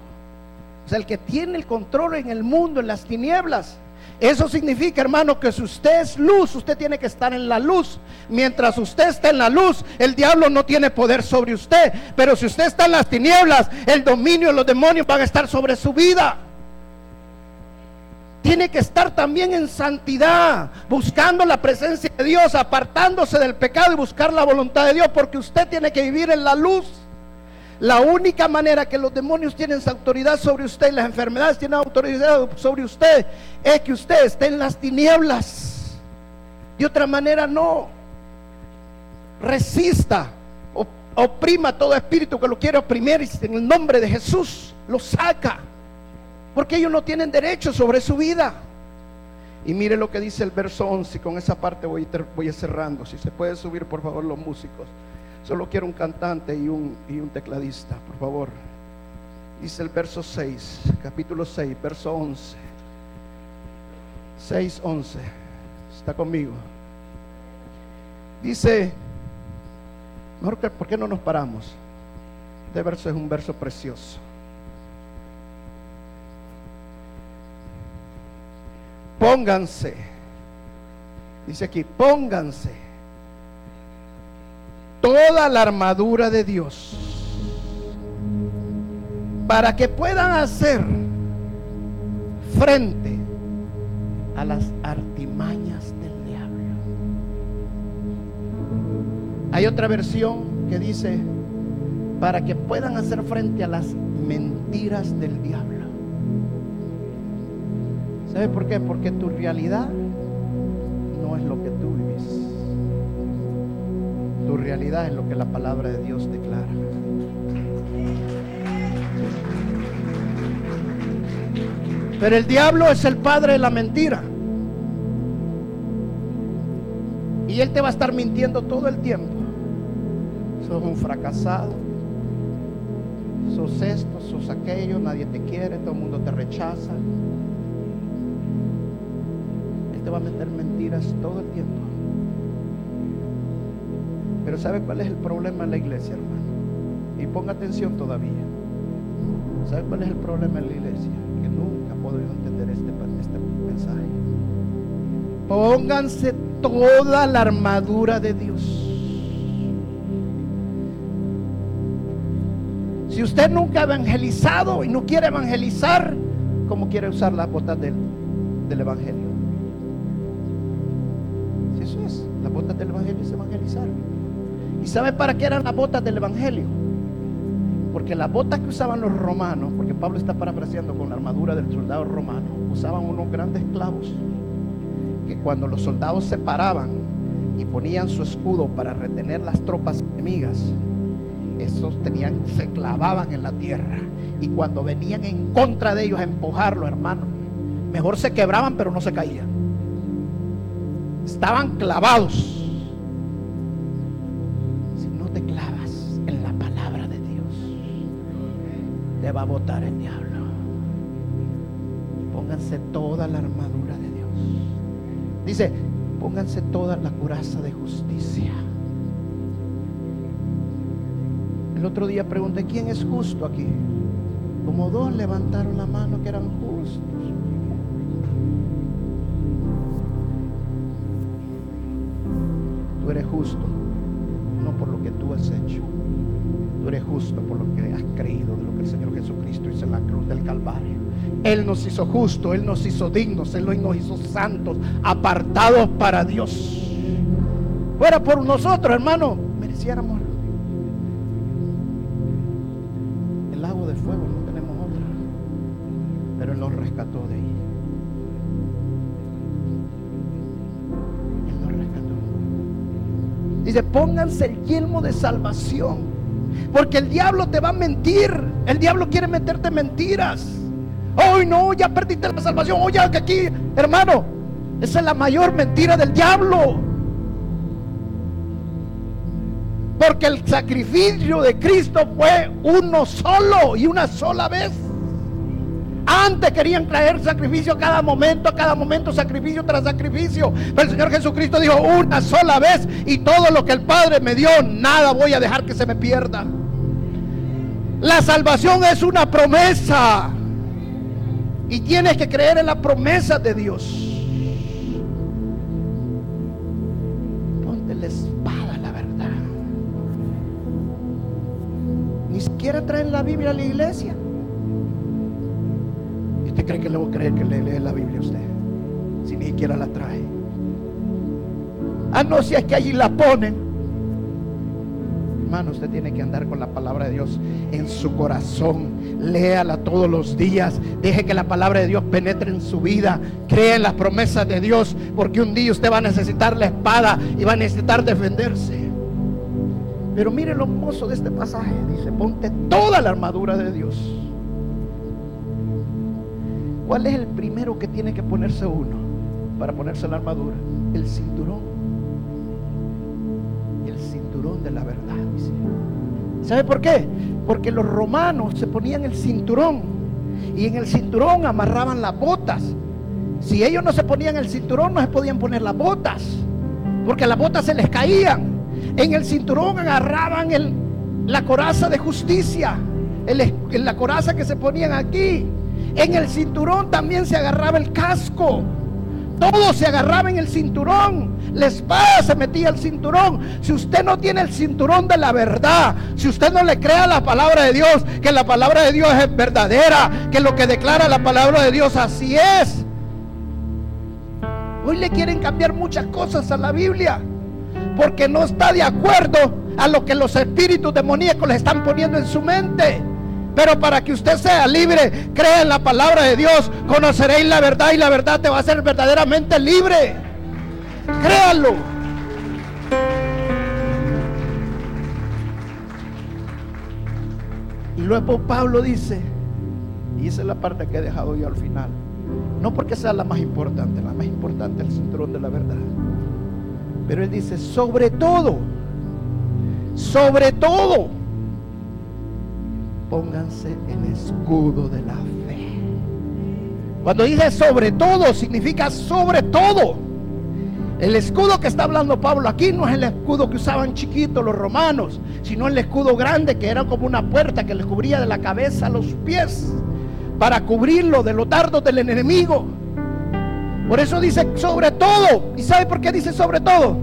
O sea, el que tiene el control en el mundo, en las tinieblas. Eso significa, hermano, que si usted es luz, usted tiene que estar en la luz. Mientras usted está en la luz, el diablo no tiene poder sobre usted. Pero si usted está en las tinieblas, el dominio de los demonios van a estar sobre su vida. Tiene que estar también en santidad, buscando la presencia de Dios, apartándose del pecado y buscar la voluntad de Dios, porque usted tiene que vivir en la luz. La única manera que los demonios tienen autoridad sobre usted y las enfermedades tienen autoridad sobre usted es que usted esté en las tinieblas. De otra manera no. Resista, oprima todo espíritu que lo quiere oprimir y en el nombre de Jesús lo saca. Porque ellos no tienen derecho sobre su vida. Y mire lo que dice el verso 11, y con esa parte voy, voy cerrando. Si se puede subir, por favor, los músicos. Solo quiero un cantante y un, y un tecladista, por favor. Dice el verso 6, capítulo 6, verso 11. 6, 11. Está conmigo. Dice, mejor que, ¿por qué no nos paramos? Este verso es un verso precioso. Pónganse. Dice aquí, pónganse toda la armadura de Dios para que puedan hacer frente a las artimañas del diablo. Hay otra versión que dice, para que puedan hacer frente a las mentiras del diablo. ¿Sabe por qué? Porque tu realidad no es lo que tú. Tu realidad es lo que la palabra de Dios declara. Pero el diablo es el padre de la mentira. Y él te va a estar mintiendo todo el tiempo. Sos un fracasado. Sos esto, sos aquello, nadie te quiere, todo el mundo te rechaza te va a meter mentiras todo el tiempo. Pero ¿sabe cuál es el problema en la iglesia, hermano? Y ponga atención todavía. ¿Sabe cuál es el problema en la iglesia? Que nunca podido entender este, este mensaje. Pónganse toda la armadura de Dios. Si usted nunca ha evangelizado y no quiere evangelizar, ¿cómo quiere usar las botas del, del Evangelio? Las botas del Evangelio es evangelizar. ¿Y sabe para qué eran las botas del Evangelio? Porque las botas que usaban los romanos, porque Pablo está parafraseando con la armadura del soldado romano, usaban unos grandes clavos que cuando los soldados se paraban y ponían su escudo para retener las tropas enemigas, esos tenían, se clavaban en la tierra. Y cuando venían en contra de ellos a empujarlo, hermano, mejor se quebraban, pero no se caían estaban clavados. Va a votar el diablo. Pónganse toda la armadura de Dios. Dice, pónganse toda la coraza de justicia. El otro día pregunté, ¿quién es justo aquí? Como dos levantaron la mano que eran justos. Tú eres justo, no por lo que tú has hecho. Tú eres justo por lo que has creído de lo que el Señor Jesucristo hizo en la cruz del Calvario. Él nos hizo justos, Él nos hizo dignos, Él nos hizo santos, apartados para Dios. Fuera por nosotros, hermano, mereciéramos el lago de fuego, no tenemos otra. Pero Él nos rescató de ahí. Él nos rescató. Dice, pónganse el yelmo de salvación. Porque el diablo te va a mentir. El diablo quiere meterte mentiras. Hoy no, ya perdiste la salvación. Oye, que aquí, hermano, esa es la mayor mentira del diablo. Porque el sacrificio de Cristo fue uno solo y una sola vez. Antes querían traer sacrificio cada momento, a cada momento, sacrificio tras sacrificio. Pero el Señor Jesucristo dijo una sola vez y todo lo que el Padre me dio, nada voy a dejar que se me pierda. La salvación es una promesa. Y tienes que creer en la promesa de Dios. Ponte la espada, la verdad. Ni siquiera traen la Biblia a la iglesia. ¿Y usted cree que le voy a creer que le lee la Biblia a usted? Si ni siquiera la trae. Ah, no, si es que allí la ponen hermano, usted tiene que andar con la palabra de Dios en su corazón. Léala todos los días. Deje que la palabra de Dios penetre en su vida. Crea en las promesas de Dios, porque un día usted va a necesitar la espada y va a necesitar defenderse. Pero mire lo hermoso de este pasaje. Dice, ponte toda la armadura de Dios. ¿Cuál es el primero que tiene que ponerse uno para ponerse la armadura? El cinturón de la verdad. ¿Sabe por qué? Porque los romanos se ponían el cinturón y en el cinturón amarraban las botas. Si ellos no se ponían el cinturón, no se podían poner las botas, porque las botas se les caían. En el cinturón agarraban la coraza de justicia, la coraza que se ponían aquí. En el cinturón también se agarraba el casco. Todo se agarraba en el cinturón. La espada se metía al cinturón. Si usted no tiene el cinturón de la verdad, si usted no le crea la palabra de Dios, que la palabra de Dios es verdadera, que lo que declara la palabra de Dios así es. Hoy le quieren cambiar muchas cosas a la Biblia porque no está de acuerdo a lo que los espíritus demoníacos le están poniendo en su mente. Pero para que usted sea libre, crea en la palabra de Dios, conoceréis la verdad y la verdad te va a hacer verdaderamente libre. Créalo. Y luego Pablo dice, y esa es la parte que he dejado yo al final, no porque sea la más importante, la más importante es el cinturón de la verdad. Pero él dice, sobre todo, sobre todo, pónganse el escudo de la fe. Cuando dice sobre todo, significa sobre todo. El escudo que está hablando Pablo aquí no es el escudo que usaban chiquitos los romanos, sino el escudo grande que era como una puerta que les cubría de la cabeza a los pies para cubrirlo de los dardos del enemigo. Por eso dice sobre todo. ¿Y sabe por qué dice sobre todo?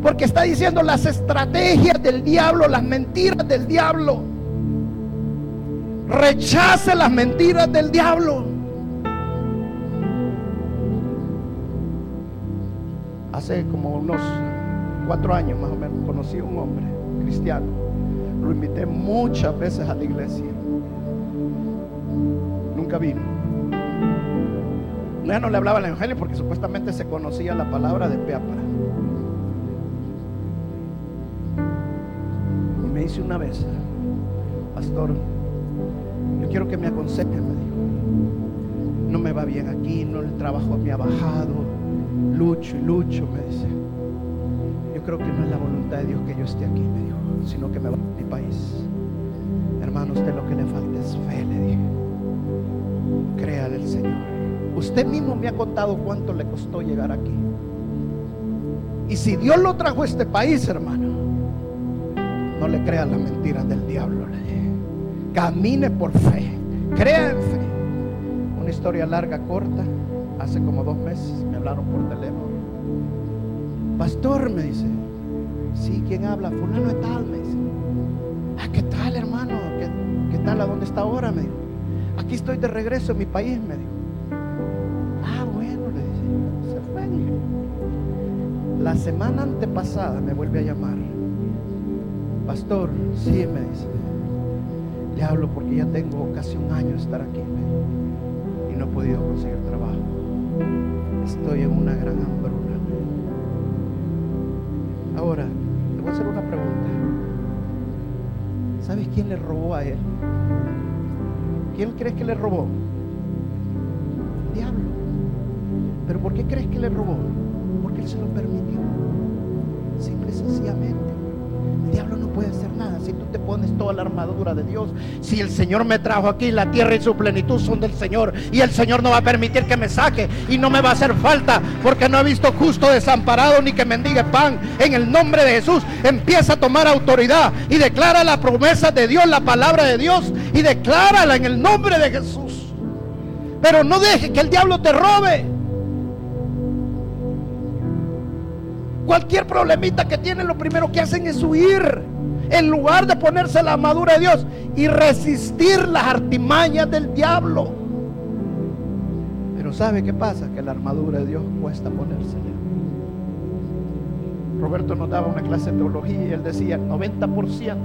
Porque está diciendo las estrategias del diablo, las mentiras del diablo. Rechace las mentiras del diablo. Hace como unos cuatro años más o menos conocí a un hombre cristiano. Lo invité muchas veces a la iglesia. Nunca vino. Ya no le hablaba el evangelio porque supuestamente se conocía la palabra de Peapra. Y me dice una vez, pastor, yo quiero que me aconseje, me dijo. No me va bien aquí, no el trabajo me ha bajado. Lucho y lucho, me dice. Yo creo que no es la voluntad de Dios que yo esté aquí, me dijo, sino que me va a mi país. Hermano, usted lo que le falta es fe, le dije. Créale al Señor. Usted mismo me ha contado cuánto le costó llegar aquí. Y si Dios lo trajo a este país, hermano, no le crea las mentiras del diablo. Le dije. Camine por fe. Crea en fe. Una historia larga, corta. Hace como dos meses me hablaron por teléfono. Pastor, me dice. Sí, ¿quién habla? Fulano de tal, me dice. Ah, ¿qué tal, hermano? ¿Qué, tal? ¿A dónde está ahora? Me dijo. Aquí estoy de regreso en mi país, me dijo. Ah, bueno, le dije. Se fue. La semana antepasada me vuelve a llamar. Pastor, sí, me dice. Le hablo porque ya tengo casi un año de estar aquí y no he podido conseguir trabajo. Estoy en una gran hambruna. Ahora, le voy a hacer una pregunta. ¿Sabes quién le robó a él? ¿Quién crees que le robó? El diablo. ¿Pero por qué crees que le robó? Porque él se lo permitió. Simple y sencillamente. El diablo no puede nada si tú te pones toda la armadura de Dios. Si el Señor me trajo aquí, la tierra y su plenitud son del Señor. Y el Señor no va a permitir que me saque. Y no me va a hacer falta. Porque no he visto justo desamparado ni que mendigue pan. En el nombre de Jesús empieza a tomar autoridad. Y declara la promesa de Dios, la palabra de Dios. Y declárala en el nombre de Jesús. Pero no deje que el diablo te robe. Cualquier problemita que tienen, lo primero que hacen es huir. En lugar de ponerse la armadura de Dios y resistir las artimañas del diablo. Pero ¿sabe qué pasa? Que la armadura de Dios cuesta ponérsela. Roberto nos daba una clase de teología y él decía, el 90%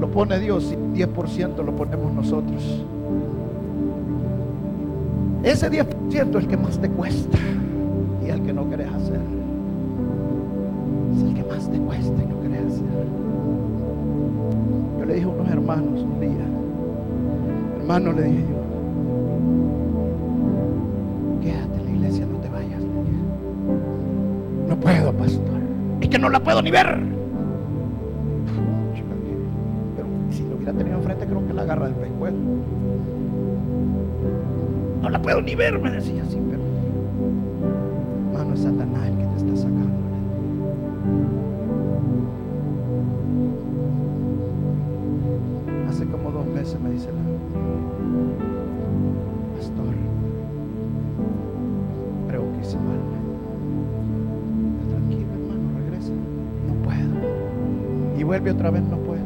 lo pone Dios y 10% lo ponemos nosotros. Ese 10% es el que más te cuesta y el que no querés hacer. Es el que más te cuesta y no querés hacer. Yo le dije a unos hermanos un día, hermano le dije yo, quédate en la iglesia, no te vayas. No puedo, pastor. Es que no la puedo ni ver. Pero si lo hubiera tenido enfrente, creo que la agarra del pescuezo. No la puedo ni ver, me decía así, pero hermano es Satanás el que te está sacando. Otra vez, no puedo.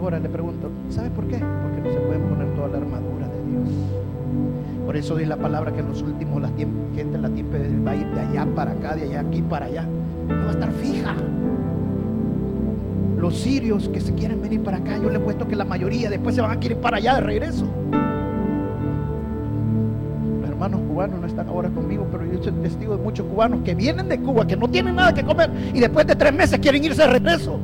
Ahora le pregunto, ¿sabe por qué? Porque no se pueden poner toda la armadura de Dios. Por eso dice la palabra que en los últimos la gente la tiempo va a ir de allá para acá, de allá aquí para allá. No va a estar fija. Los sirios que se quieren venir para acá, yo le he puesto que la mayoría después se van a querer para allá de regreso. Hermanos cubanos no están ahora conmigo, pero yo soy testigo de muchos cubanos que vienen de Cuba, que no tienen nada que comer y después de tres meses quieren irse de regreso.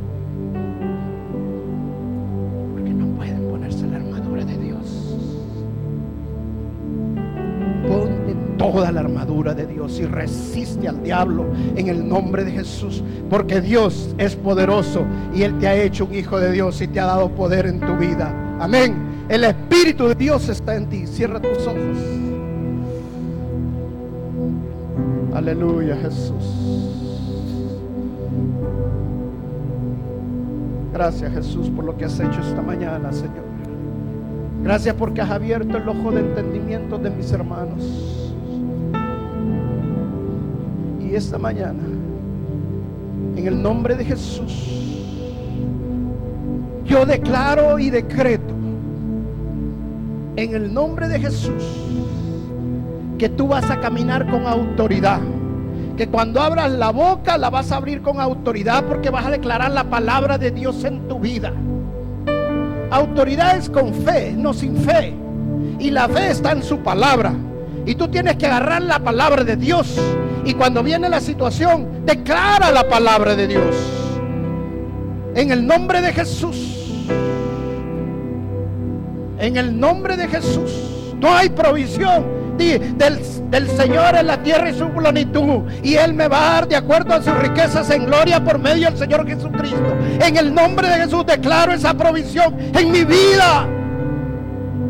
Porque no pueden ponerse la armadura de Dios. Ponte toda la armadura de Dios y resiste al diablo en el nombre de Jesús. Porque Dios es poderoso y Él te ha hecho un hijo de Dios y te ha dado poder en tu vida. Amén. El Espíritu de Dios está en ti. Cierra tus ojos. Aleluya, Jesús. Gracias, Jesús, por lo que has hecho esta mañana, Señor. Gracias porque has abierto el ojo de entendimiento de mis hermanos. Y esta mañana, en el nombre de Jesús, yo declaro y decreto, en el nombre de Jesús, que tú vas a caminar con autoridad. Que cuando abras la boca la vas a abrir con autoridad porque vas a declarar la palabra de Dios en tu vida. Autoridad es con fe, no sin fe. Y la fe está en su palabra. Y tú tienes que agarrar la palabra de Dios. Y cuando viene la situación, declara la palabra de Dios. En el nombre de Jesús. En el nombre de Jesús. No hay provisión. Del, del Señor en la tierra y su plenitud. Y Él me va a dar de acuerdo a sus riquezas en gloria por medio del Señor Jesucristo. En el nombre de Jesús declaro esa provisión en mi vida.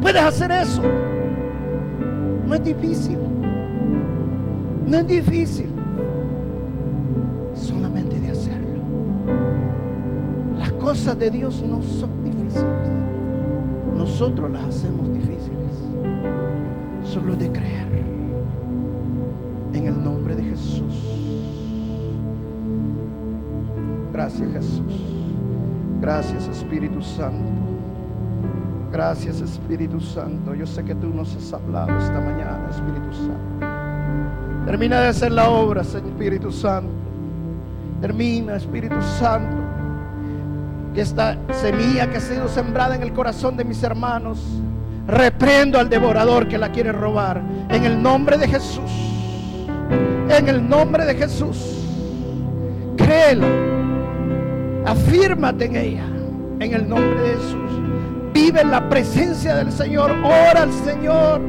Puedes hacer eso. No es difícil. No es difícil. Solamente de hacerlo. Las cosas de Dios no son difíciles. Nosotros las hacemos difíciles. Solo de creer. En el nombre de Jesús. Gracias Jesús. Gracias Espíritu Santo. Gracias Espíritu Santo. Yo sé que tú nos has hablado esta mañana, Espíritu Santo. Termina de hacer la obra, Espíritu Santo. Termina, Espíritu Santo. Que esta semilla que ha sido sembrada en el corazón de mis hermanos, reprendo al devorador que la quiere robar. En el nombre de Jesús. En el nombre de Jesús. Créela. Afírmate en ella. En el nombre de Jesús. Vive en la presencia del Señor. Ora al Señor.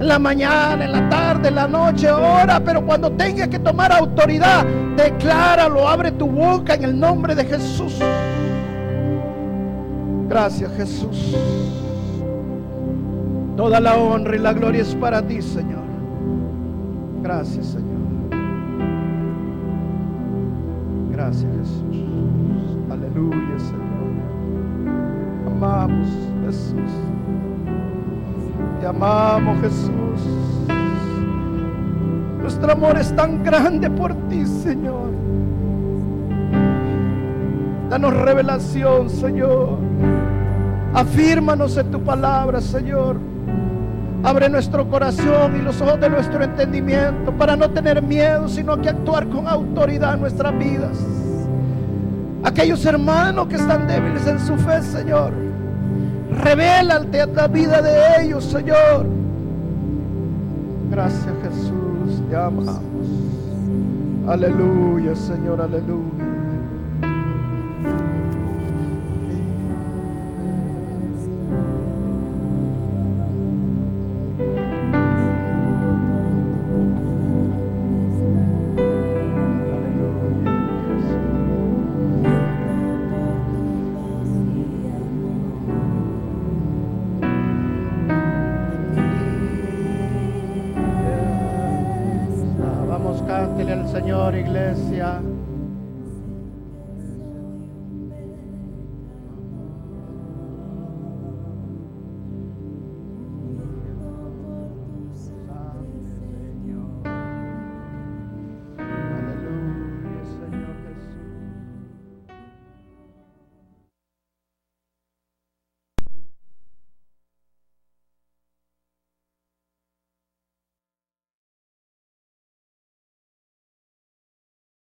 En la mañana, en la tarde, en la noche, ora. Pero cuando tengas que tomar autoridad, decláralo. Abre tu boca en el nombre de Jesús. Gracias Jesús. Toda la honra y la gloria es para ti, Señor. Gracias, Señor. Gracias, Jesús. Aleluya, Señor. Amamos, Jesús. Te amamos, Jesús. Nuestro amor es tan grande por ti, Señor. Danos revelación, Señor. Afírmanos en tu palabra, Señor. Abre nuestro corazón y los ojos de nuestro entendimiento para no tener miedo, sino que actuar con autoridad en nuestras vidas. Aquellos hermanos que están débiles en su fe, Señor, revélate la vida de ellos, Señor. Gracias, Jesús. Te amamos. Aleluya, Señor, aleluya.